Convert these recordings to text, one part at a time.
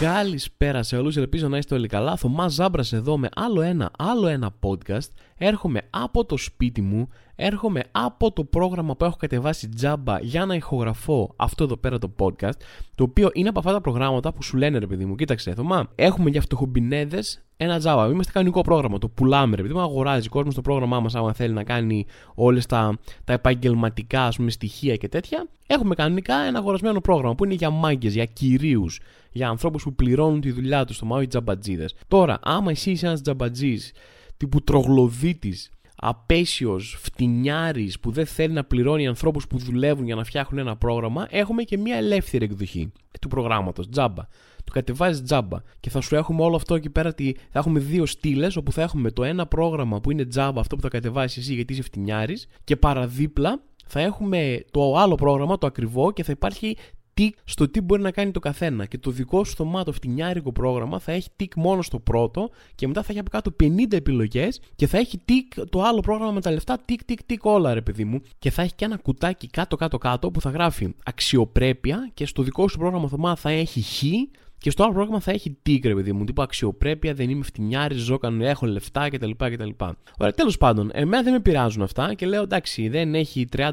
Καλησπέρα σε όλους, ελπίζω να είστε όλοι καλά. Θωμάς Ζάμπρας εδώ με άλλο ένα, άλλο ένα podcast. Έρχομαι από το σπίτι μου, έρχομαι από το πρόγραμμα που έχω κατεβάσει τζάμπα για να ηχογραφώ αυτό εδώ πέρα το podcast, το οποίο είναι από αυτά τα προγράμματα που σου λένε ρε παιδί μου, κοίταξε Θωμά, έχουμε για φτωχομπινέδες ένα τζάμπα. Είμαστε κανονικό πρόγραμμα, το πουλάμε ρε παιδί μου, αγοράζει κόσμος στο πρόγραμμά μας άμα θέλει να κάνει όλες τα, τα επαγγελματικά ας πούμε, στοιχεία και τέτοια. Έχουμε κανονικά ένα αγορασμένο πρόγραμμα που είναι για μάγκες, για κυρίους, για ανθρώπους που πληρώνουν τη δουλειά τους στο μάτι τζαμπατζίδες. Τώρα, άμα εσύ είσαι ένας τζαμπατζής τύπου τρογλοδίτη, απέσιος, φτηνιάρης που δεν θέλει να πληρώνει ανθρώπους που δουλεύουν για να φτιάχνουν ένα πρόγραμμα, έχουμε και μια ελεύθερη εκδοχή του προγράμματος, τζάμπα. Το κατεβάζεις τζάμπα και θα σου έχουμε όλο αυτό εκεί πέρα. Θα έχουμε δύο στήλες όπου θα έχουμε το ένα πρόγραμμα που είναι τζάμπα, αυτό που θα κατεβάσεις εσύ γιατί είσαι φτηνιάρης, και παραδίπλα θα έχουμε το άλλο πρόγραμμα, το ακριβό, και θα υπάρχει τικ στο τι μπορεί να κάνει το καθένα. Και το δικό σου θωμάτο φτηνιάρικο πρόγραμμα θα έχει τικ μόνο στο πρώτο και μετά θα έχει από κάτω 50 επιλογές και θα έχει τικ το άλλο πρόγραμμα με τα λεφτά, τικ, τικ, τικ όλα ρε παιδί μου. Και θα έχει και ένα κουτάκι κάτω, κάτω, κάτω που θα γράφει αξιοπρέπεια και στο δικό σου πρόγραμμα θωμά θα έχει χ και στο άλλο πρόγραμμα θα έχει τίκρε, παιδί μου. Τύπου αξιοπρέπεια, δεν είμαι φτηνιάρη, ζω κανονικά, έχω λεφτά κτλ. κτλ. Ωραία, τέλος πάντων, εμένα δεν με πειράζουν αυτά και λέω εντάξει, δεν έχει 30.000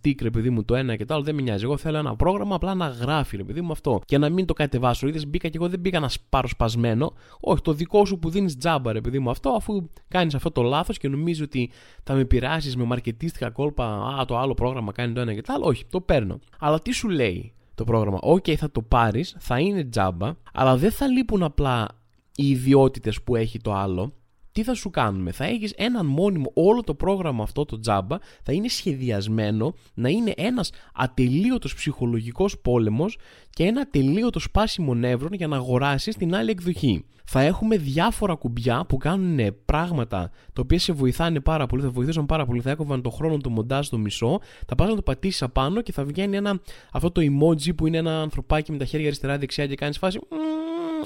τικ, ρε παιδί μου, το ένα και το άλλο, δεν με νοιάζει. Εγώ θέλω ένα πρόγραμμα απλά να γράφει, ρε παιδί μου αυτό. Και να μην το κατεβάσω. Είδες, μπήκα και εγώ δεν μπήκα να σ' πάρω σπασμένο. Όχι, το δικό σου που δίνεις τζάμπα, ρε παιδί μου αυτό, αφού κάνεις αυτό το λάθος και νομίζεις ότι θα με πειράσεις με μαρκετίστικα κόλπα. Α, το άλλο πρόγραμμα κάνει το ένα και το άλλο. Όχι, το παίρνω. Αλλά τι σου λέει; Το πρόγραμμα. OK, okay, θα το πάρεις, θα είναι τζάμπα, αλλά δεν θα λείπουν απλά οι ιδιότητες που έχει το άλλο. Τι θα σου κάνουμε, θα έχεις έναν μόνιμο, όλο το πρόγραμμα αυτό το τζάμπα θα είναι σχεδιασμένο να είναι ένας ατελείωτος ψυχολογικός πόλεμος και ένα ατελείωτος σπάσιμο νεύρων για να αγοράσεις την άλλη εκδοχή. Θα έχουμε διάφορα κουμπιά που κάνουν πράγματα τα οποία σε βοηθάνε πάρα πολύ, θα βοηθήσουν πάρα πολύ, θα έκοβαν το χρόνο του μοντάζ στο μισό, θα πας να το πατήσεις απάνω και θα βγαίνει ένα, αυτό το emoji που είναι ένα ανθρωπάκι με τα χέρια αριστερά-δεξιά και κάνεις φάση.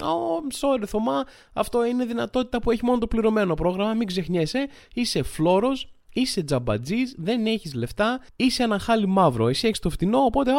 Oh, sorry, Θωμά, αυτό είναι δυνατότητα που έχει μόνο το πληρωμένο πρόγραμμα. Μην ξεχνιέσαι, είσαι φλόρο, είσαι τζαμπατζής, δεν έχεις λεφτά, είσαι ένα χάλι μαύρο. Εσύ έχεις το φτηνό, οπότε α,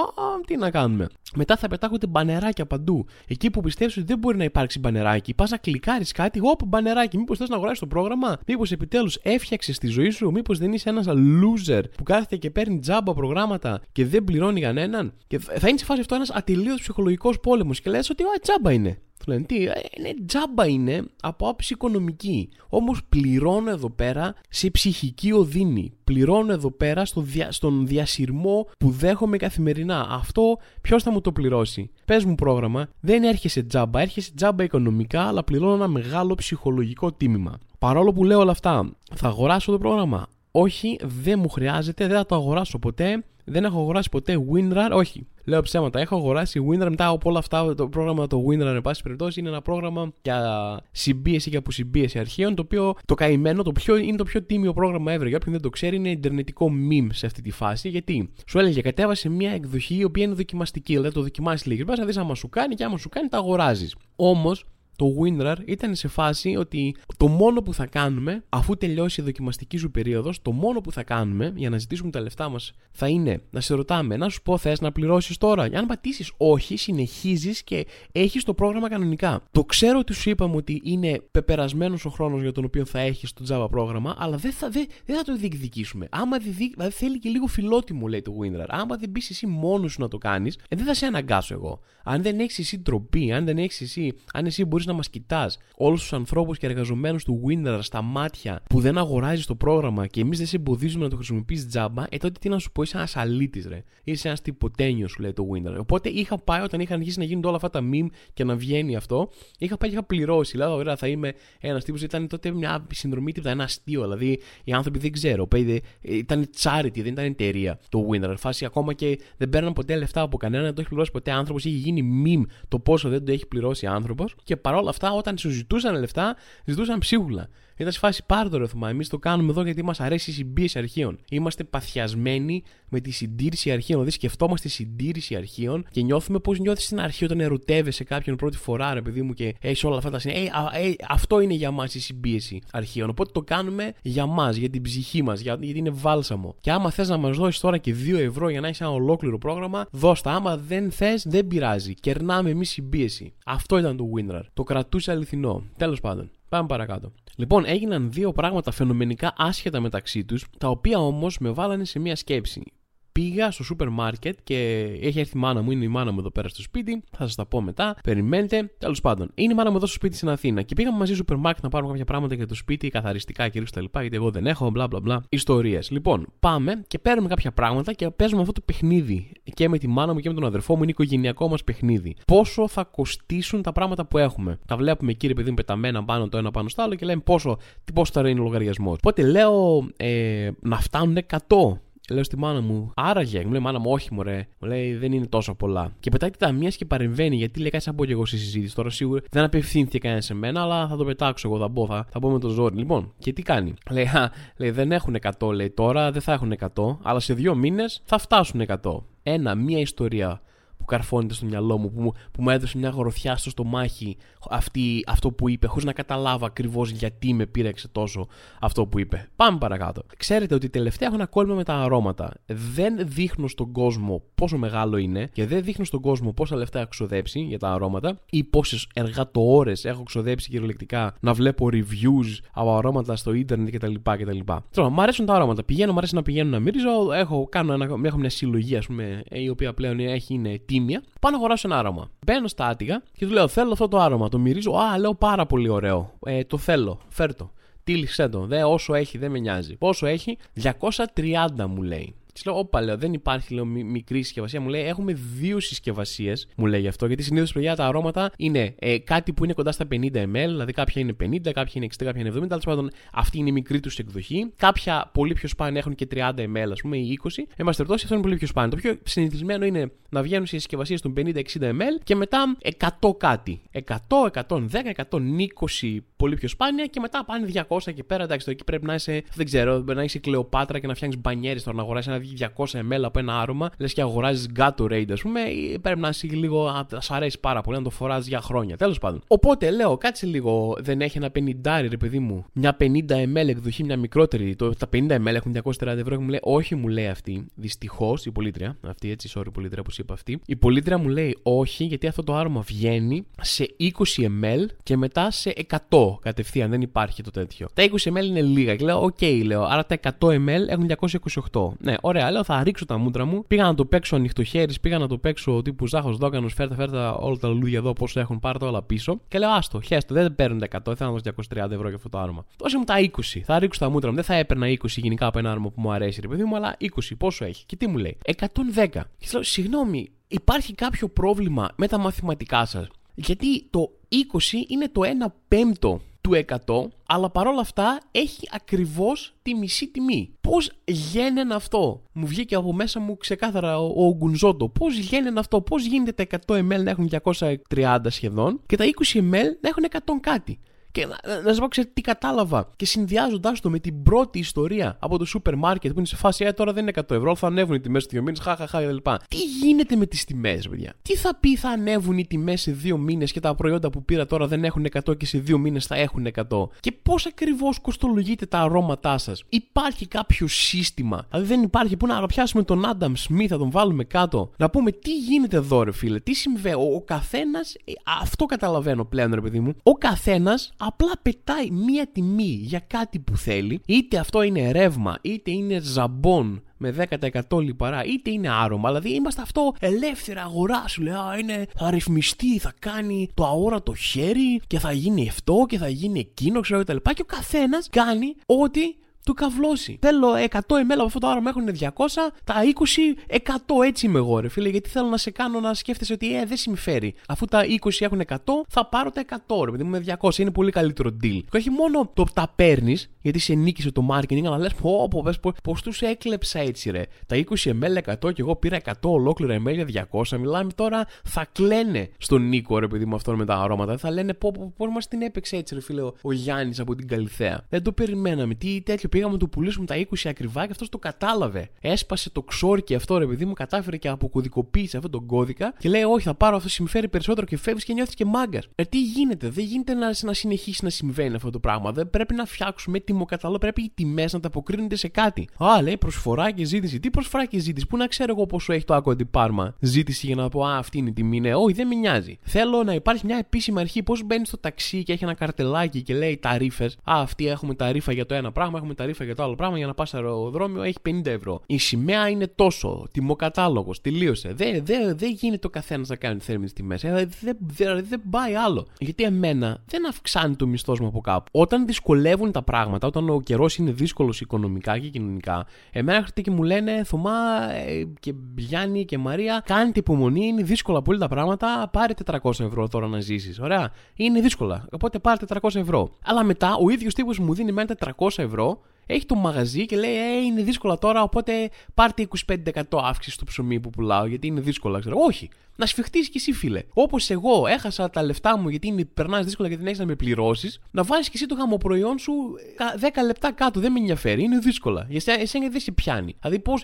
τι να κάνουμε. Μετά θα πετάγονται μπανεράκια παντού. Εκεί που πιστεύεις ότι δεν μπορεί να υπάρξει μπανεράκι, πας να κλικάρεις κάτι, όπ, μπανεράκι. Μήπως θες να αγοράσεις το πρόγραμμα, Μήπως επιτέλους έφτιαξες τη ζωή σου, Μήπως δεν είσαι ένας loser που κάθεται και παίρνει τζάμπα προγράμματα και δεν πληρώνει κανέναν. Και θα είναι σε φάση αυτό ένας ατελείωτος ψυχολογικός πόλεμος και λες ότι ο, τζάμπα είναι. Του λένε τι, είναι τζάμπα είναι από άψη οικονομική. Όμως πληρώνω εδώ πέρα σε ψυχική οδύνη. Πληρώνω εδώ πέρα στο δια, στον διασυρμό που δέχομαι καθημερινά. Αυτό ποιος θα μου το πληρώσει; Πες μου πρόγραμμα, δεν έρχεσαι τζάμπα, έρχεσαι τζάμπα οικονομικά, αλλά πληρώνω ένα μεγάλο ψυχολογικό τίμημα. Παρόλο που λέω όλα αυτά, θα αγοράσω το πρόγραμμα; Όχι, δεν μου χρειάζεται, δεν θα το αγοράσω ποτέ. Δεν έχω αγοράσει ποτέ WinRAR, όχι. Λέω ψέματα. Έχω αγοράσει WinRAR μετά από όλα αυτά. Το πρόγραμμα το WinRAR, εν πάση περιπτώσει, είναι ένα πρόγραμμα για συμπίεση και αποσυμπίεση αρχείων. Το οποίο το καημένο το πιο, είναι το πιο τίμιο πρόγραμμα ever. Για όποιον δεν το ξέρει, είναι ιντερνετικό meme σε αυτή τη φάση. Γιατί σου έλεγε κατέβασε μια εκδοχή η οποία είναι δοκιμαστική. Δηλαδή το δοκιμάσεις λίγες. Μπας να δεις άμα σου κάνει και άμα σου κάνει τα αγοράζεις. Όμως το WinRAR ήταν σε φάση ότι το μόνο που θα κάνουμε, αφού τελειώσει η δοκιμαστική σου περίοδος, το μόνο που θα κάνουμε για να ζητήσουμε τα λεφτά μας θα είναι να σε ρωτάμε, να σου πω, θες να πληρώσεις τώρα; Για αν πατήσεις όχι, συνεχίζεις και έχεις το πρόγραμμα κανονικά. Το ξέρω ότι σου είπαμε ότι είναι πεπερασμένος ο χρόνος για τον οποίο θα έχεις το Java πρόγραμμα, αλλά δεν θα, δεν, δεν θα το διεκδικήσουμε. Άμα διδικ... δηλαδή θέλει και λίγο φιλότιμο, λέει το WinRAR. Άμα δεν μπεις εσύ μόνος σου να το κάνεις, ε, δεν θα σε αναγκάσω εγώ. Αν δεν έχεις εσύ τροπή, αν δεν έχεις εσύ, αν εσύ μπορείς να μας κοιτάς όλους τους ανθρώπους και εργαζομένους του WinRAR στα μάτια που δεν αγοράζεις το πρόγραμμα και εμείς δεν σε εμποδίζουμε να το χρησιμοποιήσεις τζάμπα, ε τότε τι να σου πω, είσαι ένας αλήτης, ρε. Είσαι ένας τυποτένιος, σου λέει το WinRAR. Οπότε είχα πάει όταν είχαν αρχίσει να γίνονται όλα αυτά τα meme και να βγαίνει αυτό, είχα πάει και είχα πληρώσει. Δηλαδή, ωραία, θα είμαι ένας τύπος. Ήταν τότε μια συνδρομή τύπου, ένα αστείο. Δηλαδή, οι άνθρωποι δεν ξέρω. Πέιδε, ήταν charity, δεν ήταν εταιρεία το WinRAR. Φάση ακόμα και δεν παίρναν ποτέ λεφτά από κανέναν, δεν το έχει πληρώσει ποτέ άνθρωπος. Είχε γίνει meme το πόσο δεν το έχει πληρώσει άνθρωπος. Και παρόλα αυτά, όταν σου ζητούσαν λεφτά, ζητούσαν ψίχουλα. Ήταν σε φάση πάρε το ρεθουμά. Εμείς το κάνουμε εδώ γιατί μας αρέσει η συμπίεση αρχείων. Είμαστε παθιασμένοι με τη συντήρηση αρχείων. Δηλαδή σκεφτόμαστε συντήρηση αρχείων και νιώθουμε πώ νιώθεις στην αρχή όταν ερωτεύεσαι κάποιον πρώτη φορά, ρε παιδί μου, και έχεις όλα αυτά τα συνέχεια. Ε, ε, αυτό είναι για μας η συμπίεση αρχείων. Οπότε το κάνουμε για μας, για την ψυχή μας, για, γιατί είναι βάλσαμο. Και άμα θες να μας δώσεις τώρα και 2 ευρώ για να έχεις ένα ολόκληρο πρόγραμμα, δώστα. Άμα δεν θες, δεν πειράζει. Κερνάμε εμείς συμπίεση. Αυτό ήταν το WinRAR. Το κρατούσε αληθινό. Τέλος πάντων. Πάμε παρακάτω. Λοιπόν, έγιναν δύο πράγματα φαινομενικά άσχετα μεταξύ τους, τα οποία όμως με βάλανε σε μία σκέψη πήγα στο σούπερ μάρκετ και έχει έρθει η μάνα μου, είναι η μάνα μου εδώ πέρα στο σπίτι. Θα σας τα πω μετά. Περιμένετε. Τέλος πάντων, είναι η μάνα μου εδώ στο σπίτι στην Αθήνα και πήγαμε μαζί στο σούπερ μάρκετ να πάρουμε κάποια πράγματα για το σπίτι, καθαριστικά κυρίω τα λοιπά, γιατί εγώ δεν έχω, μπλα μπλα μπλα. Ιστορίες. Λοιπόν, πάμε και παίρνουμε κάποια πράγματα και παίζουμε αυτό το παιχνίδι. Και με τη μάνα μου και με τον αδερφό μου είναι οικογενειακό μας παιχνίδι. Πόσο θα κοστίσουν τα πράγματα που έχουμε. Τα βλέπουμε εκεί, παιδί μου, πεταμένα πάνω το ένα πάνω στο άλλο και λέμε πόσο, τι πόσο θα είναι ο λογαριασμός. Οπότε λέω ε, να φτάνουν 100 Λέω στη μάνα μου, άραγε. Μου λέει, Μάνα μου, όχι, μωρέ. Μου λέει, Δεν είναι τόσο πολλά. Και πετάει τη ταμεία και παρεμβαίνει, γιατί λέει, κάτι σαν πω και εγώ στη συζήτηση. Τώρα σίγουρα δεν απευθύνθηκε κανένα σε μένα, αλλά θα το πετάξω εγώ, θα μπω, θα, θα μπω με το ζόρι. Λοιπόν, και τι κάνει. Λέει, α, λέει, Δεν έχουν 100, λέει τώρα, δεν θα έχουν 100, αλλά σε δύο μήνες θα φτάσουν 100. Ένα, μία ιστορία που καρφώνεται στο μυαλό μου, που, που μου έδωσε μια γροθιά στο στομάχι αυτή, αυτό που είπε, χωρίς να καταλάβω ακριβώς γιατί με πήρεξε τόσο αυτό που είπε. Πάμε παρακάτω. Ξέρετε ότι τελευταία έχω ένα κόλλημα με τα αρώματα. Δεν δείχνω στον κόσμο πόσο μεγάλο είναι και δεν δείχνω στον κόσμο πόσα λεφτά έχω ξοδέψει για τα αρώματα ή πόσες εργατοώρε έχω ξοδέψει κυριολεκτικά να βλέπω reviews από αρώματα στο ίντερνετ κτλ. κτλ. Τώρα, μου αρέσουν τα αρώματα. Πηγαίνω, μου αρέσει να πηγαίνω να μυρίζω. Έχω, κάνω ένα, έχω μια συλλογή, ας πούμε, η οποία πλέον έχει, είναι τίμια. Πάω να αγοράσω ένα άρωμα. Μπαίνω στα άτυγα και του λέω: Θέλω αυτό το άρωμα. Το μυρίζω. Α, λέω πάρα πολύ ωραίο. Ε, το θέλω. Φέρτο. Τίληξε το. Δε, όσο έχει, δεν με νοιάζει. Πόσο έχει, 230 μου λέει. Της λέω, Όπα, λέω, δεν υπάρχει λέω, μικρή συσκευασία. Μου λέει, Έχουμε δύο συσκευασίες, μου λέει αυτό. Γιατί συνήθως παιδιά τα αρώματα είναι ε, κάτι που είναι κοντά στα 50 ml, δηλαδή κάποια είναι 50, κάποια είναι 60, κάποια είναι 70. Τέλος πάντων, αυτή είναι η μικρή τους εκδοχή. Κάποια πολύ πιο σπάνια έχουν και 30 ml, ας πούμε, ή 20. Εν αυτό είναι πολύ πιο σπάνιο. Το πιο συνηθισμένο είναι να βγαίνουν σε συσκευασίες των 50-60 ml και μετά 100 κάτι. 100, 110, 120 πολύ πιο σπάνια και μετά πάνε 200 και πέρα. Εντάξει, το εκεί πρέπει να είσαι, δεν ξέρω, να είσαι κλεοπάτρα και να φτιάχνεις μπανιέρι τώρα να αγοράσεις ένα 200 ml από ένα άρωμα, λες και αγοράζεις Gatorade, ας πούμε, ή πρέπει να είσαι λίγο. Σ' αρέσει πάρα πολύ να το φοράς για χρόνια. Τέλος πάντων. Οπότε λέω, κάτσε λίγο, δεν έχει ένα 50 ρε παιδί μου, μια 50 ml εκδοχή, μια μικρότερη. Το, τα 50 ml έχουν 230 ευρώ και μου λέει, Όχι, μου λέει αυτή. Δυστυχώς η πολίτρια, αυτή έτσι, sorry, πολίτρια, όπω είπα αυτή. Η πολίτρια μου λέει, Όχι, γιατί αυτό το άρωμα βγαίνει σε 20 ml και μετά σε 100 κατευθείαν. Δεν υπάρχει το τέτοιο. Τα 20 ml είναι λίγα. Και λέω, OK, okay, λέω. Άρα τα 100 ml έχουν 228. Ναι, ωραία, λέω, θα ρίξω τα μούτρα μου. Πήγα να το παίξω ανοιχτό χέρι, πήγα να το παίξω τύπου Ζάχος Δόκανος, φέρ' τα, φέρ' τα όλα τα λουλούδια εδώ, πόσο έχουν πάρει όλα πίσω. Και λέω, Άστο, χέσ' το, δεν παίρνουν 100, δεν θα δώσω 230 ευρώ για αυτό το άρωμα. Δώσε μου τα 20, θα ρίξω τα μούτρα μου. Δεν θα έπαιρνα 20 γενικά από ένα άρωμα που μου αρέσει, ρε παιδί μου, αλλά 20, πόσο έχει. Και τι μου λέει, 110. Και λέω, Συγγνώμη, υπάρχει κάποιο πρόβλημα με τα μαθηματικά σας; Γιατί το 20 είναι το 1 πέμπτο του 100, αλλά παρόλα αυτά έχει ακριβώς τη μισή τιμή. Πώς γίνεται αυτό; Μου βγήκε από μέσα μου ξεκάθαρα ο, ο Γκουνζότο. Πώς γίνεται αυτό; Πώς γίνεται τα 100 ml να έχουν 230 σχεδόν και τα 20 ml να έχουν 100 κάτι; Και να, να σα πω, ξέρετε τι κατάλαβα; Και συνδυάζοντάς το με την πρώτη ιστορία από το σούπερ μάρκετ που είναι σε φάση, Ε, τώρα δεν είναι 100 ευρώ, θα ανέβουν οι τιμές σε δύο μήνες, χαχαχά κλπ. Τι γίνεται με τις τιμές, παιδιά; Τι θα πει, θα ανέβουν οι τιμές σε δύο μήνες και τα προϊόντα που πήρα τώρα δεν έχουν 100 και σε δύο μήνες θα έχουν 100. Και πώς ακριβώς κοστολογείτε τα αρώματά σας; Υπάρχει κάποιο σύστημα; Δηλαδή δεν υπάρχει που να πιάσουμε τον Άνταμ Σμιθ, θα τον βάλουμε κάτω; Να πούμε τι γίνεται εδώ, ρε φίλε, τι συμβαίνει; Ο, ο καθένας, ε, αυτό καταλαβαίνω πλέον, ρε παιδί μου. Ο καθένας απλά πετάει μία τιμή για κάτι που θέλει, είτε αυτό είναι ρεύμα, είτε είναι ζαμπόν με 10% λιπαρά, είτε είναι άρωμα. Δηλαδή είμαστε αυτό ελεύθερα αγορά. Σου λέει, Α, είναι, θα ρυθμιστεί, θα κάνει το αόρατο χέρι και θα γίνει αυτό και θα γίνει εκείνο, ξέρω κτλ. Και, και ο καθένας κάνει ό,τι του καβλώσει. Θέλω 100 ml από αυτό το άρωμα έχουν 200, τα 20, 100 έτσι είμαι εγώ, ρε φίλε. Γιατί θέλω να σε κάνω να σκέφτεσαι ότι ε, δεν συμφέρει. Αφού τα 20 έχουν 100, θα πάρω τα 100, ρε παιδί μου με 200. Είναι πολύ καλύτερο deal. Και όχι μόνο το τα παίρνεις, γιατί σε νίκησε το marketing, αλλά λες πω, πω, πω, πώ τους έκλεψα έτσι, ρε. Τα 20 ml 100 και εγώ πήρα 100 ολόκληρα ml για 200. Μιλάμε τώρα, θα κλαίνε στον Νίκο, ρε παιδί μου, αυτόν με τα αρώματα. Θα λένε πώ μας την έπαιξε έτσι, ρε φίλε, ο Γιάννης από την Καλυθέα. Δεν το περιμέναμε. Τι τέτοιο πήγαμε να του πουλήσουμε τα 20 ακριβά και αυτός το κατάλαβε. Έσπασε το ξόρκι αυτό, ρε παιδί μου, κατάφερε και αποκωδικοποίησε αυτόν τον κώδικα και λέει: Όχι, θα πάρω αυτό συμφέρει περισσότερο και φεύγεις και νιώθεις και μάγκας. Ε, τι γίνεται, δεν γίνεται να, να συνεχίσει να συμβαίνει αυτό το πράγμα. Δεν πρέπει να φτιάξουμε τιμοκατάλογο, πρέπει οι τιμές να τα αποκρίνονται σε κάτι. Α, λέει προσφορά και ζήτηση. Τι προσφορά και ζήτηση, πού να ξέρω εγώ πόσο έχει το άκου αντιπάρμα ζήτηση για να πω Α, αυτή είναι η τιμή. Ναι, όχι, δεν με νοιάζει. Θέλω να υπάρχει μια επίσημη αρχή πώς μπαίνει στο ταξί και έχει ένα καρτελάκι και λέει ταρήφε. Α, αυτή έχουμε ταρήφα για το ένα πράγμα, έχουμε ταρήφα για το άλλο πράγμα για να πας αεροδρόμιο έχει 50 ευρώ. Η σημαία είναι τόσο, τιμοκατάλογος, τελείωσε. Δεν δε, δε γίνεται ο καθένας να κάνει θέλει τι τιμές. Ε, δεν δε, δε πάει άλλο. Γιατί εμένα δεν αυξάνει το μισθός μου από κάπου. Όταν δυσκολεύουν τα πράγματα, όταν ο καιρός είναι δύσκολος οικονομικά και κοινωνικά, εμένα έρχεται και μου λένε Θωμά ε, και Γιάννη και Μαρία, κάντε υπομονή, είναι δύσκολα πολύ τα πράγματα. Πάρε 400 ευρώ τώρα να ζήσεις. Ωραία. Είναι δύσκολα. Οπότε πάρε 400 ευρώ. Αλλά μετά ο ίδιος τύπος μου δίνει μένα 400 ευρώ έχει το μαγαζί και λέει: Ε, είναι δύσκολα τώρα, οπότε πάρτε 25% αύξηση στο ψωμί που πουλάω, γιατί είναι δύσκολα, ξέρω. Όχι να σφιχτείς κι εσύ, φίλε. Όπως εγώ έχασα τα λεφτά μου γιατί περνάς δύσκολα γιατί δεν έχεις να με πληρώσεις, να βάλεις κι εσύ το γαμοπροϊόν σου 10 λεπτά κάτω. Δεν με ενδιαφέρει. Είναι δύσκολα. Για εσένα δεν σε πιάνει. Δηλαδή, πώς.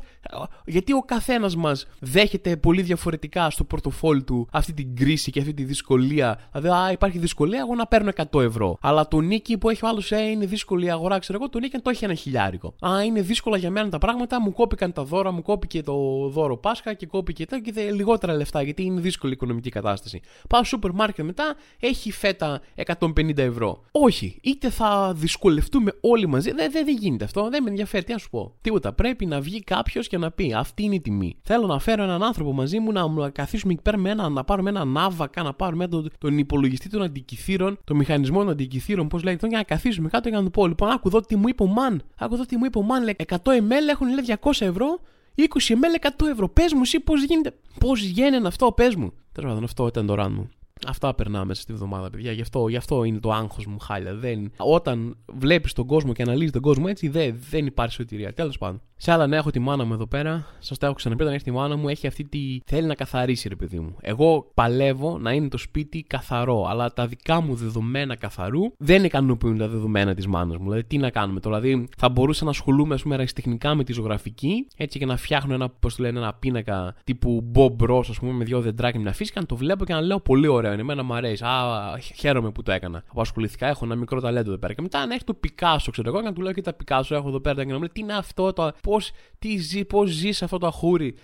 Γιατί ο καθένας μας δέχεται πολύ διαφορετικά στο πορτοφόλι του αυτή την κρίση και αυτή τη δυσκολία. Δηλαδή, α, υπάρχει δυσκολία, εγώ να παίρνω 100 ευρώ. Αλλά το νίκη που έχει ο άλλος, ε, είναι δύσκολη η αγορά, ξέρω εγώ, το νίκη το έχει ένα χιλιάρικο. Α, είναι δύσκολα για μένα τα πράγματα, μου κόπηκαν τα δώρα, μου κόπηκε το δώρο Πάσχα και κόπηκε τα και λιγότερα λεφτά γιατί είναι δύσκολη οικονομική κατάσταση. Πάω στο σούπερ μάρκετ μετά, έχει φέτα 150 ευρώ. Όχι, είτε θα δυσκολευτούμε όλοι μαζί. Δεν δε, δε γίνεται αυτό, δεν με ενδιαφέρει. Τι να σου πω. Τίποτα. Πρέπει να βγει κάποιος και να πει αυτή είναι η τιμή. Θέλω να φέρω έναν άνθρωπο μαζί μου να καθίσουμε εκεί πέρα με ένα, να πάρουμε ένα ναύακα, να πάρουμε τον, τον υπολογιστή των αντικειθήρων, το μηχανισμό των αντικειθήρων, πώς λέγεται, για να καθίσουμε κάτω και να του πω λοιπόν, άκου εδώ τι μου είπε ο Μαν. Άκου εδώ τι μου είπε ο Μαν, λέει 100 ml έχουν λέει 200 ευρώ 20 ml 100 ευρώ. Πες μου, εσύ πώς γίνεται. Πώς γίνεται αυτό, πες μου. Τέλος πάντων, αυτό ήταν το ραν μου. Αυτά περνάμε στη βδομάδα, παιδιά. Γι' αυτό, γι αυτό είναι το άγχος μου χάλια. Δεν... Όταν βλέπεις τον κόσμο και αναλύεις τον κόσμο έτσι, δεν, δεν υπάρχει σωτηρία. Τέλος πάντων. Σε άλλα νέα έχω τη μάνα μου εδώ πέρα. Σας τα έχω ξαναπεί όταν έχει τη μάνα μου, έχει αυτή τη. θέλει να καθαρίσει, ρε παιδί μου. Εγώ παλεύω να είναι το σπίτι καθαρό. Αλλά τα δικά μου δεδομένα καθαρού δεν ικανοποιούν τα δεδομένα της μάνας μου. Δηλαδή, τι να κάνουμε τώρα; Δηλαδή, θα μπορούσα να ασχολούμαι, ας πούμε, αριστεχνικά με τη ζωγραφική, έτσι και να φτιάχνω ένα, πώς το λένε, ένα πίνακα τύπου Bob Ross, ας πούμε, με δύο δεντράκια μια φύση και να το βλέπω και να λέω πολύ ωραίο. Είναι, εμένα μου αρέσει. Α, χαίρομαι που το έκανα. Απασχοληθήκα, έχω ένα μικρό ταλέντο εδώ πέρα. Και μετά να έχει το Πικάσο, ξέρω εγώ, και να του λέω και τα Πικάσο έχω εδώ πέρα και να μου λέει τι είναι αυτό, το, πώς ζει, πώς ζεις αυτό το αχούρι.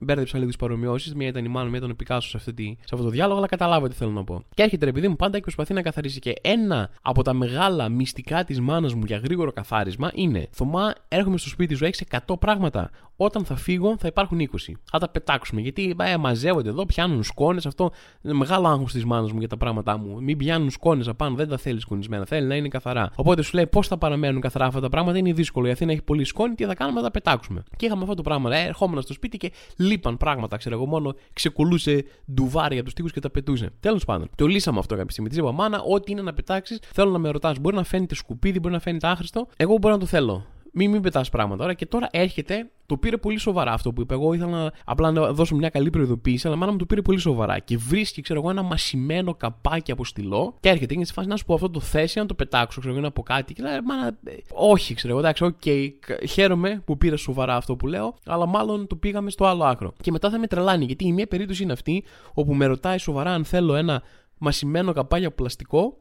Μπέρδεψα λίγο τις παρομοιώσεις. Μία ήταν η Μάνου, μία ήταν ο Πικάσο σε, σε αυτό το διάλογο, αλλά καταλάβατε τι θέλω να πω. Και έρχεται επειδή μου πάντα και προσπαθεί να καθαρίσει. Και ένα από τα μεγάλα μυστικά της μάνας μου για γρήγορο καθάρισμα είναι: Θωμά, έρχομαι στο σπίτι σου, έχεις 100 πράγματα. Όταν θα φύγω θα υπάρχουν 20. Θα τα πετάξουμε. Γιατί ε, μαζεύονται εδώ, πιάνουν σκόνες. Αυτό είναι μεγάλο άγχος της μάνας μου για τα πράγματά μου. Μην πιάνουν σκόνες απάνω, δεν τα θέλει σκονισμένα. Θέλει να είναι καθαρά. Οπότε σου λέει πώς θα παραμένουν καθαρά αυτά τα πράγματα. Είναι δύσκολο. Η Αθήνα έχει πολύ σκόνη, τι θα κάνουμε, θα τα πετάξουμε. Και είχαμε αυτό το πράγμα. Ε, ερχόμουν στο σπίτι και λείπαν πράγματα, ξέρω εγώ, μόνο ξεκολούσε ντουβάρια τους τείχου και τα πετούσε. Τέλος πάντων, το λύσαμε αυτό κάποια στιγμή. Της είπα, Μάνα, ό,τι είναι να πετάξεις, θέλω να με ρωτάς. Μπορεί να φαίνεται σκουπίδι, μπορεί να φαίνεται άχρηστο. Εγώ μπορεί να το θέλω μην, μην πετάς πράγματα τώρα. Και τώρα έρχεται, το πήρε πολύ σοβαρά αυτό που είπε. Εγώ ήθελα να, απλά να δώσω μια καλή προειδοποίηση, αλλά μάνα μου το πήρε πολύ σοβαρά. Και βρίσκει, ξέρω εγώ, ένα μασημένο καπάκι από στυλό και έρχεται. Είναι σε φάση να σου πω αυτό το θέσει, να το πετάξω, ξέρω εγώ, από κάτι. Και λέει, μάνα, ε, όχι, ξέρω εγώ, εντάξει, OK, okay, χαίρομαι που πήρε σοβαρά αυτό που λέω, αλλά μάλλον το πήγαμε στο άλλο άκρο. Και μετά θα με τρελάνει, γιατί η μία περίπτωση είναι αυτή όπου με ρωτάει σοβαρά αν θέλω ένα μασιμένο καπάκι από πλαστικό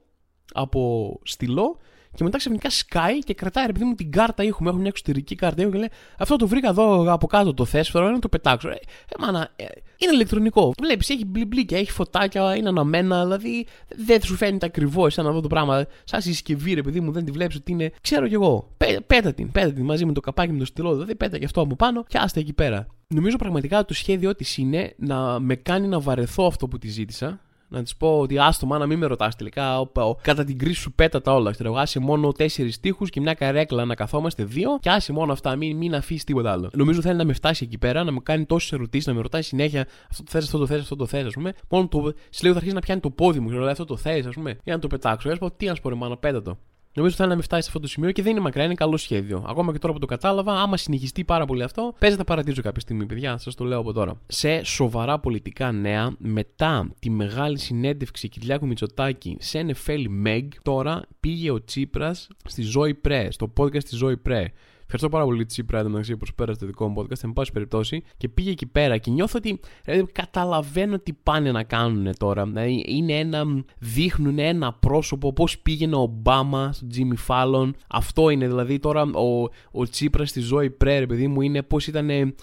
από στυλό και μετά ξαφνικά σκάει και κρατάει επειδή μου την κάρτα ήχου. Έχω μια εξωτερική κάρτα ήχου και λέει Αυτό το βρήκα εδώ από κάτω το θες. Θέλω να το πετάξω. Ε, ε μάνα, ε, είναι ηλεκτρονικό. Βλέπεις, έχει μπλιμπλίκια, έχει φωτάκια, είναι αναμένα. Δηλαδή δεν σου φαίνεται ακριβώς σαν αυτό το πράγμα. Σαν συσκευή, ρε παιδί μου, δεν τη βλέπεις ότι είναι. Ξέρω κι εγώ. Πέ, πέτα την, πέτα την μαζί με το καπάκι με το στυλό. Δηλαδή πέτα και αυτό από πάνω και άστε εκεί πέρα. Νομίζω πραγματικά το σχέδιό της είναι να με κάνει να βαρεθώ αυτό που τη ζήτησα να της πω ότι άστο μάνα, μην με ρωτάς τελικά. Ο, ο, κατά την κρίση σου πέτα τα όλα. Ξέρω, άσε μόνο τέσσερις τείχου και μια καρέκλα να καθόμαστε δύο και άσε μόνο αυτά. Μην, μην αφήσεις τίποτα άλλο. Νομίζω θέλει να με φτάσει εκεί πέρα, να μου κάνει τόσες ερωτήσεις, να με ρωτάει συνέχεια αυτό το θες, αυτό το θες, αυτό το θες, ας πούμε. Μόνο το, σε λίγο θα αρχίσει να πιάνει το πόδι μου, ξέρω, αυτό το θες, ας πούμε, για να το πετάξω. Α πω τι να σου πω, μάνα, πέτα το. Νομίζω θέλει να με φτάσει σε αυτό το σημείο και δεν είναι μακριά, είναι καλό σχέδιο. Ακόμα και τώρα που το κατάλαβα, άμα συνεχιστεί πάρα πολύ αυτό, παίζει να παρατηρήσω κάποια στιγμή, παιδιά. Σας το λέω από τώρα. Σε σοβαρά πολιτικά νέα, μετά τη μεγάλη συνέντευξη Κυριάκου Μητσοτάκη σε NFL Meg, τώρα πήγε ο Τσίπρας στη Ζωή Πρέ, στο podcast της Ζωή Πρέ. Ευχαριστώ πάρα πολύ Τσίπρα εντωμεταξύ που προσπέρασες το δικό μου podcast. Εν πάση περιπτώσει και πήγε εκεί πέρα και νιώθω ότι δηλαδή, καταλαβαίνω τι πάνε να κάνουν τώρα. Δηλαδή, είναι ένα, δείχνουν ένα πρόσωπο πώς πήγαινε ο Ομπάμα στον Τζίμι Φάλλον. Αυτό είναι δηλαδή τώρα ο, ο Τσίπρας στη ζωή πρέ, παιδί μου, είναι πώς ήταν. Ε,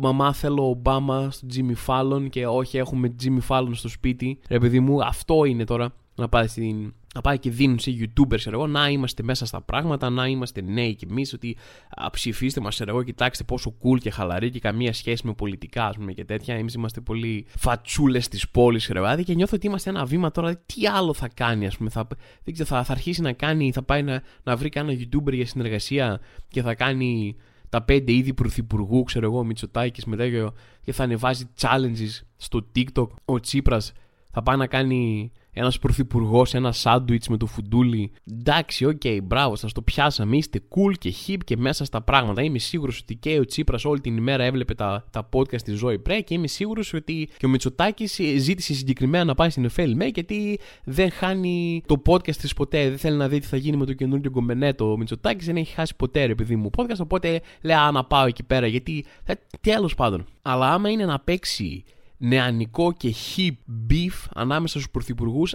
μαμά θέλω Ομπάμα στον Τζίμι Φάλλον και όχι έχουμε Τζίμι Φάλλον στο σπίτι. Ρε παιδί μου, αυτό είναι τώρα να πάει στην να πάει και δίνουν σε YouTubers, εγώ, να είμαστε μέσα στα πράγματα, να είμαστε νέοι κι εμείς, ότι α, ψηφίστε μας, εγώ, κοιτάξτε πόσο cool και χαλαρή και καμία σχέση με πολιτικά, ας πούμε και τέτοια. Εμείς είμαστε πολύ φατσούλες της πόλης, ρε και νιώθω ότι είμαστε ένα βήμα τώρα. Τι άλλο θα κάνει, ας πούμε, θα, δεν ξέρω, θα, θα αρχίσει να κάνει, θα πάει να, να βρει κανένα YouTuber για συνεργασία και θα κάνει τα πέντε είδη πρωθυπουργού, ξέρω εγώ, Μητσοτάκης μετά και θα ανεβάζει challenges στο TikTok. Ο Τσίπρας θα πάει να κάνει ένας πρωθυπουργός, ένα σάντουιτς με το φουντούλι. Εντάξει, OK, okay, μπράβο, σας το πιάσαμε. Είστε cool και hip και μέσα στα πράγματα. Είμαι σίγουρος ότι και ο Τσίπρας όλη την ημέρα έβλεπε τα, τα podcast της Ζωή Πρέ και είμαι σίγουρος ότι και ο Μητσοτάκης ζήτησε συγκεκριμένα να πάει στην FLME γιατί δεν χάνει το podcast της ποτέ. Δεν θέλει να δει τι θα γίνει με το καινούργιο κομπενέτο. Ο Μητσοτάκης δεν έχει χάσει ποτέ, ρε παιδί μου, podcast. Οπότε λέει, Α, να πάω εκεί πέρα γιατί. Τέλο πάντων. Αλλά άμα είναι να παίξει νεανικό και hip beef ανάμεσα στους πρωθυπουργούς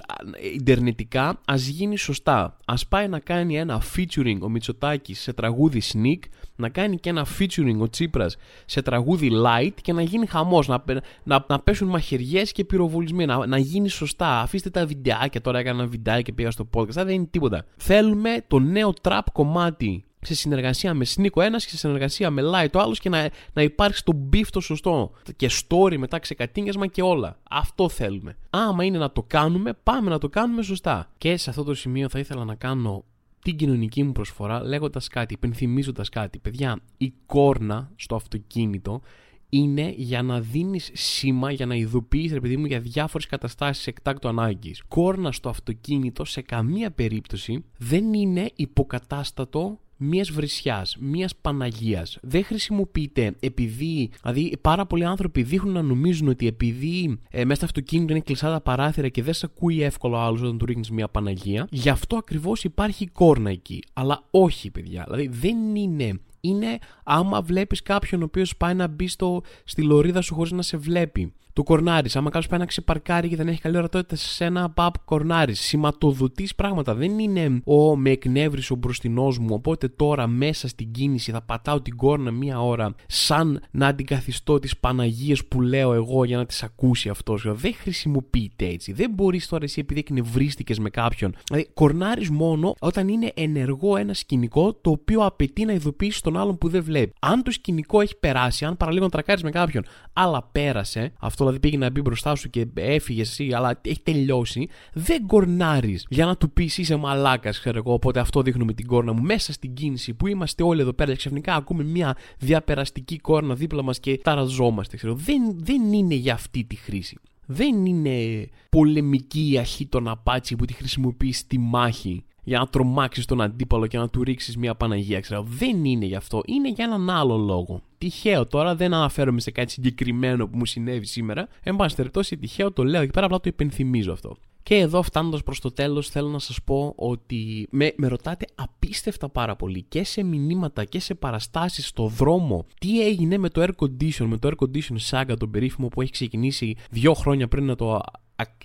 ιντερνετικά ας γίνει σωστά. Ας πάει να κάνει ένα featuring ο Μητσοτάκης σε τραγούδι Sneak, να κάνει και ένα featuring ο Τσίπρας σε τραγούδι Light και να γίνει χαμός, να, να, να πέσουν μαχαιριές και πυροβολισμοί, να, να γίνει σωστά. Αφήστε τα βιντεάκια, τώρα έκανα ένα βιντεάκι και πήγα στο podcast, δεν είναι τίποτα. Θέλουμε το νέο trap κομμάτι σε συνεργασία με Sneak ο ένας και σε συνεργασία με Light ο άλλος και να, να υπάρξει το beef το σωστό. Και story μετά ξεκατίνιασμα και όλα. Αυτό θέλουμε. Άμα είναι να το κάνουμε, πάμε να το κάνουμε σωστά. Και σε αυτό το σημείο θα ήθελα να κάνω την κοινωνική μου προσφορά λέγοντας κάτι, υπενθυμίζοντας κάτι. Παιδιά, η κόρνα στο αυτοκίνητο είναι για να δίνεις σήμα, για να ειδοποιείς, ρε παιδί μου, για διάφορες καταστάσεις εκτάκτου ανάγκης. Κόρνα στο αυτοκίνητο σε καμία περίπτωση δεν είναι υποκατάστατο μιας βρισιάς, μιας Παναγίας. Δεν χρησιμοποιείται επειδή. Δηλαδή, πάρα πολλοί άνθρωποι δείχνουν να νομίζουν ότι επειδή ε, μέσα στο αυτοκίνητο είναι κλειστά τα παράθυρα και δεν σε ακούει εύκολο άλλος όταν του ρίχνεις μια Παναγία, γι' αυτό ακριβώς υπάρχει κόρνα εκεί. Αλλά όχι, παιδιά. Δηλαδή, δεν είναι είναι άμα βλέπεις κάποιον ο οποίος πάει να μπει στο, στη λωρίδα σου χωρίς να σε βλέπει του κορνάρις. Άμα κάποιος πάει να ξεπαρκάρει και δεν έχει καλή ορατότητα σε ένα pub κορνάρις. Σηματοδοτείς πράγματα. Δεν είναι ο με εκνεύρισε ο μπροστινός μου. Οπότε τώρα μέσα στην κίνηση θα πατάω την κόρνα μία ώρα σαν να αντικαθιστώ τις Παναγίες που λέω εγώ για να τις ακούσει αυτός. Δεν χρησιμοποιείται έτσι. Δεν μπορείς τώρα εσύ επειδή εκνευρίστηκες με κάποιον. Δηλαδή, κορνάρις μόνο όταν είναι ενεργό ένα σκηνικό το οποίο απαιτεί να ειδοποιήσεις τον άλλον που δεν βλέπει. Αν το σκηνικό έχει περάσει, αν παραλίγο να τρακάρεις με κάποιον, αλλά πέρασε, αυτό δηλαδή πήγε να μπει μπροστά σου και έφυγε εσύ, αλλά έχει τελειώσει, δεν κορνάρεις για να του πεις είσαι μαλάκας, ξέρω εγώ. Οπότε αυτό δείχνουμε την κόρνα μου μέσα στην κίνηση που είμαστε όλοι εδώ πέρα και ξαφνικά ακούμε μια διαπεραστική κόρνα δίπλα μας και ταραζόμαστε, ξέρω. Δεν, δεν είναι για αυτή τη χρήση. Δεν είναι πολεμική η αρχή των απάτσι που τη χρησιμοποιείς στη μάχη για να τρομάξεις τον αντίπαλο και να του ρίξεις μια Παναγία, ξέρω. Δεν είναι γι' αυτό. Είναι για έναν άλλο λόγο. Τυχαίο τώρα, δεν αναφέρομαι σε κάτι συγκεκριμένο που μου συνέβη σήμερα. Εν πάση περιπτώσει, τυχαίο το λέω εκεί πέρα, απλά το υπενθυμίζω αυτό. Και εδώ φτάνοντας προς το τέλος θέλω να σας πω ότι με, με ρωτάτε απίστευτα πάρα πολύ και σε μηνύματα και σε παραστάσεις στο δρόμο τι έγινε με το air condition, με το air condition saga τον περίφημο που έχει ξεκινήσει δύο χρόνια πριν να το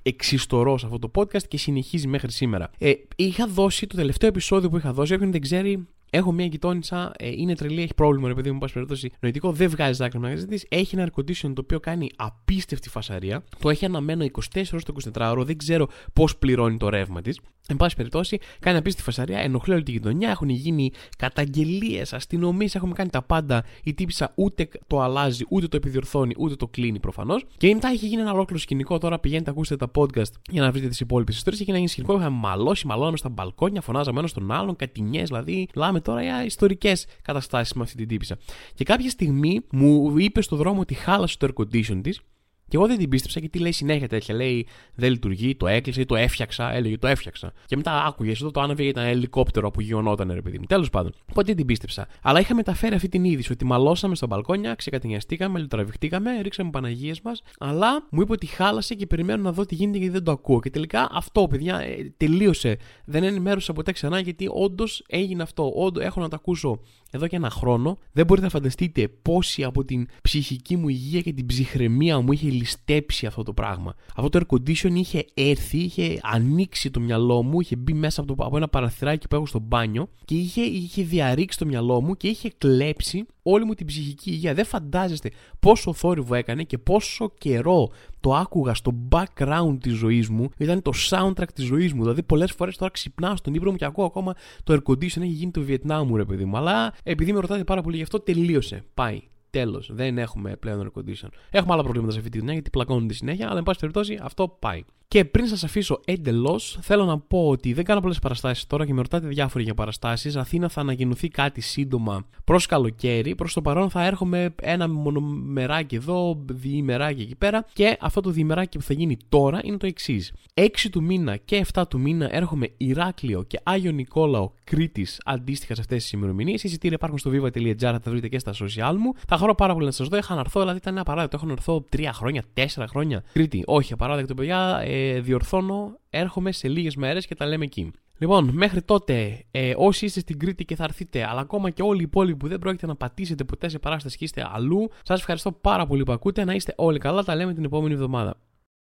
εξιστορώ σε αυτό το podcast και συνεχίζει μέχρι σήμερα. Ε, είχα δώσει το τελευταίο επεισόδιο που είχα δώσει, όποιον δεν ξέρει, Έχω μια γειτόνισσα, ε, είναι τρελή, έχει πρόβλημα, ρε παιδί μου, πάση περιπτώσει. Νοητικό, δεν βγάζει δάκρυα μέσα της. Έχει ένα air condition το οποίο κάνει απίστευτη φασαρία. Το έχει αναμένο 24 ώρες το 24 ώρο, δεν ξέρω πώς πληρώνει το ρεύμα της. Εν πάση περιπτώσει, κάνει απίστευτη φασαρία, ενοχλεί όλη τη γειτονιά, έχουν γίνει καταγγελίες, αστυνομίες, έχουμε κάνει τα πάντα. Η τύπησα ούτε το αλλάζει, ούτε το επιδιορθώνει, ούτε το κλείνει προφανώς. Και μετά έχει γίνει ένα ολόκληρο σκηνικό. Τώρα πηγαίνετε, ακούστε τα podcast για να βρείτε τις υπόλοιπες ιστορίες. Έχει γίνει σκηνικό, είχαμε μαλώσει, μαλώναμε στα μπαλκόνια, φωνάζαμε ένας στον άλλον, κατηνιέ δηλαδή. Μιλάμε τώρα για ιστορικές καταστάσεις με αυτή την τύπησα. Και κάποια στιγμή μου είπε στο δρόμο ότι χάλασε το air condition της και εγώ δεν την πίστεψα γιατί λέει συνέχεια τέτοια. Λέει δεν λειτουργεί, το έκλεισε ή το έφτιαξα. Έλεγε το έφτιαξα. Και μετά άκουγε εδώ το άναβε ήταν ελικόπτερο που γιονόταν, ρε παιδί μου. Τέλος πάντων. Οπότε δεν την πίστεψα. Αλλά είχα μεταφέρει αυτή την είδηση ότι μαλώσαμε στα μπαλκόνια, ξεκατηνιαστήκαμε, λιτραβηχτήκαμε, ρίξαμε παναγίες μας. Αλλά μου είπε ότι χάλασε και περιμένω να δω τι γίνεται γιατί δεν το ακούω. Και τελικά αυτό, παιδιά, ε, τελείωσε. Δεν ενημέρωσα ποτέ ξανά γιατί όντως έγινε αυτό. Όντω έχω να το ακούσω εδώ και ένα χρόνο. Δεν μπορείτε να φανταστείτε πόση από την ψυχική μου υγεία και την ψυχραιμία μου είχε ληστέψει αυτό το πράγμα. Αυτό το air condition είχε έρθει, είχε ανοίξει το μυαλό μου, είχε μπει μέσα από, το, από ένα παραθυράκι που έχω στο μπάνιο και είχε, είχε διαρρήξει το μυαλό μου και είχε κλέψει όλη μου την ψυχική υγεία. Δεν φαντάζεστε πόσο θόρυβο έκανε και πόσο καιρό το άκουγα στο background της ζωής μου. Ήταν το soundtrack της ζωής μου. Δηλαδή, πολλές φορές τώρα ξυπνάω στον ύπνο μου και ακούω ακόμα το air condition έχει γίνει το Βιετνάμ μου, ρε παιδί μου. Αλλά επειδή με ρωτάτε πάρα πολύ γι' αυτό, τελείωσε. Πάει. Τέλος. Δεν έχουμε πλέον air condition. Έχουμε άλλα προβλήματα σε αυτή τη δουλειά γιατί πλακώνονται συνέχεια, αλλά εν πάση περιπτώσει αυτό πάει. Και πριν σας αφήσω εντελώς, θέλω να πω ότι δεν κάνω πολλές παραστάσεις τώρα και με ρωτάτε διάφοροι για παραστάσεις. Αθήνα θα ανακοινωθεί κάτι σύντομα προς καλοκαίρι. Προς το παρόν θα έρχομαι ένα μονομεράκι εδώ, διημεράκι εκεί πέρα. Και αυτό το διημεράκι που θα γίνει τώρα είναι το εξής. 6 του μήνα και 7 του μήνα έρχομαι Ηράκλειο και Άγιο Νικόλαο Κρήτης αντίστοιχα σε αυτές τις ημερομηνίες. Οι εισιτήρια υπάρχουν στο viva.gr, θα τα βρείτε και στα social μου. Θα χαρώ πάρα πολύ να σας δω. Είχα να έρθω, δηλαδή ήταν ένα παράδειγμα. Έχω να έρθω 3 χρόνια, 4 χρόνια. Κρήτη, όχι, απαράδεκτο παιδιά. Ε, διορθώνω, έρχομαι σε λίγες μέρες και τα λέμε εκεί. Λοιπόν, μέχρι τότε, ε, όσοι είστε στην Κρήτη και θα έρθετε, αλλά ακόμα και όλοι οι υπόλοιποι που δεν πρόκειται να πατήσετε ποτέ σε παράσταση και είστε αλλού, σας ευχαριστώ πάρα πολύ που ακούτε, να είστε όλοι καλά, τα λέμε την επόμενη εβδομάδα.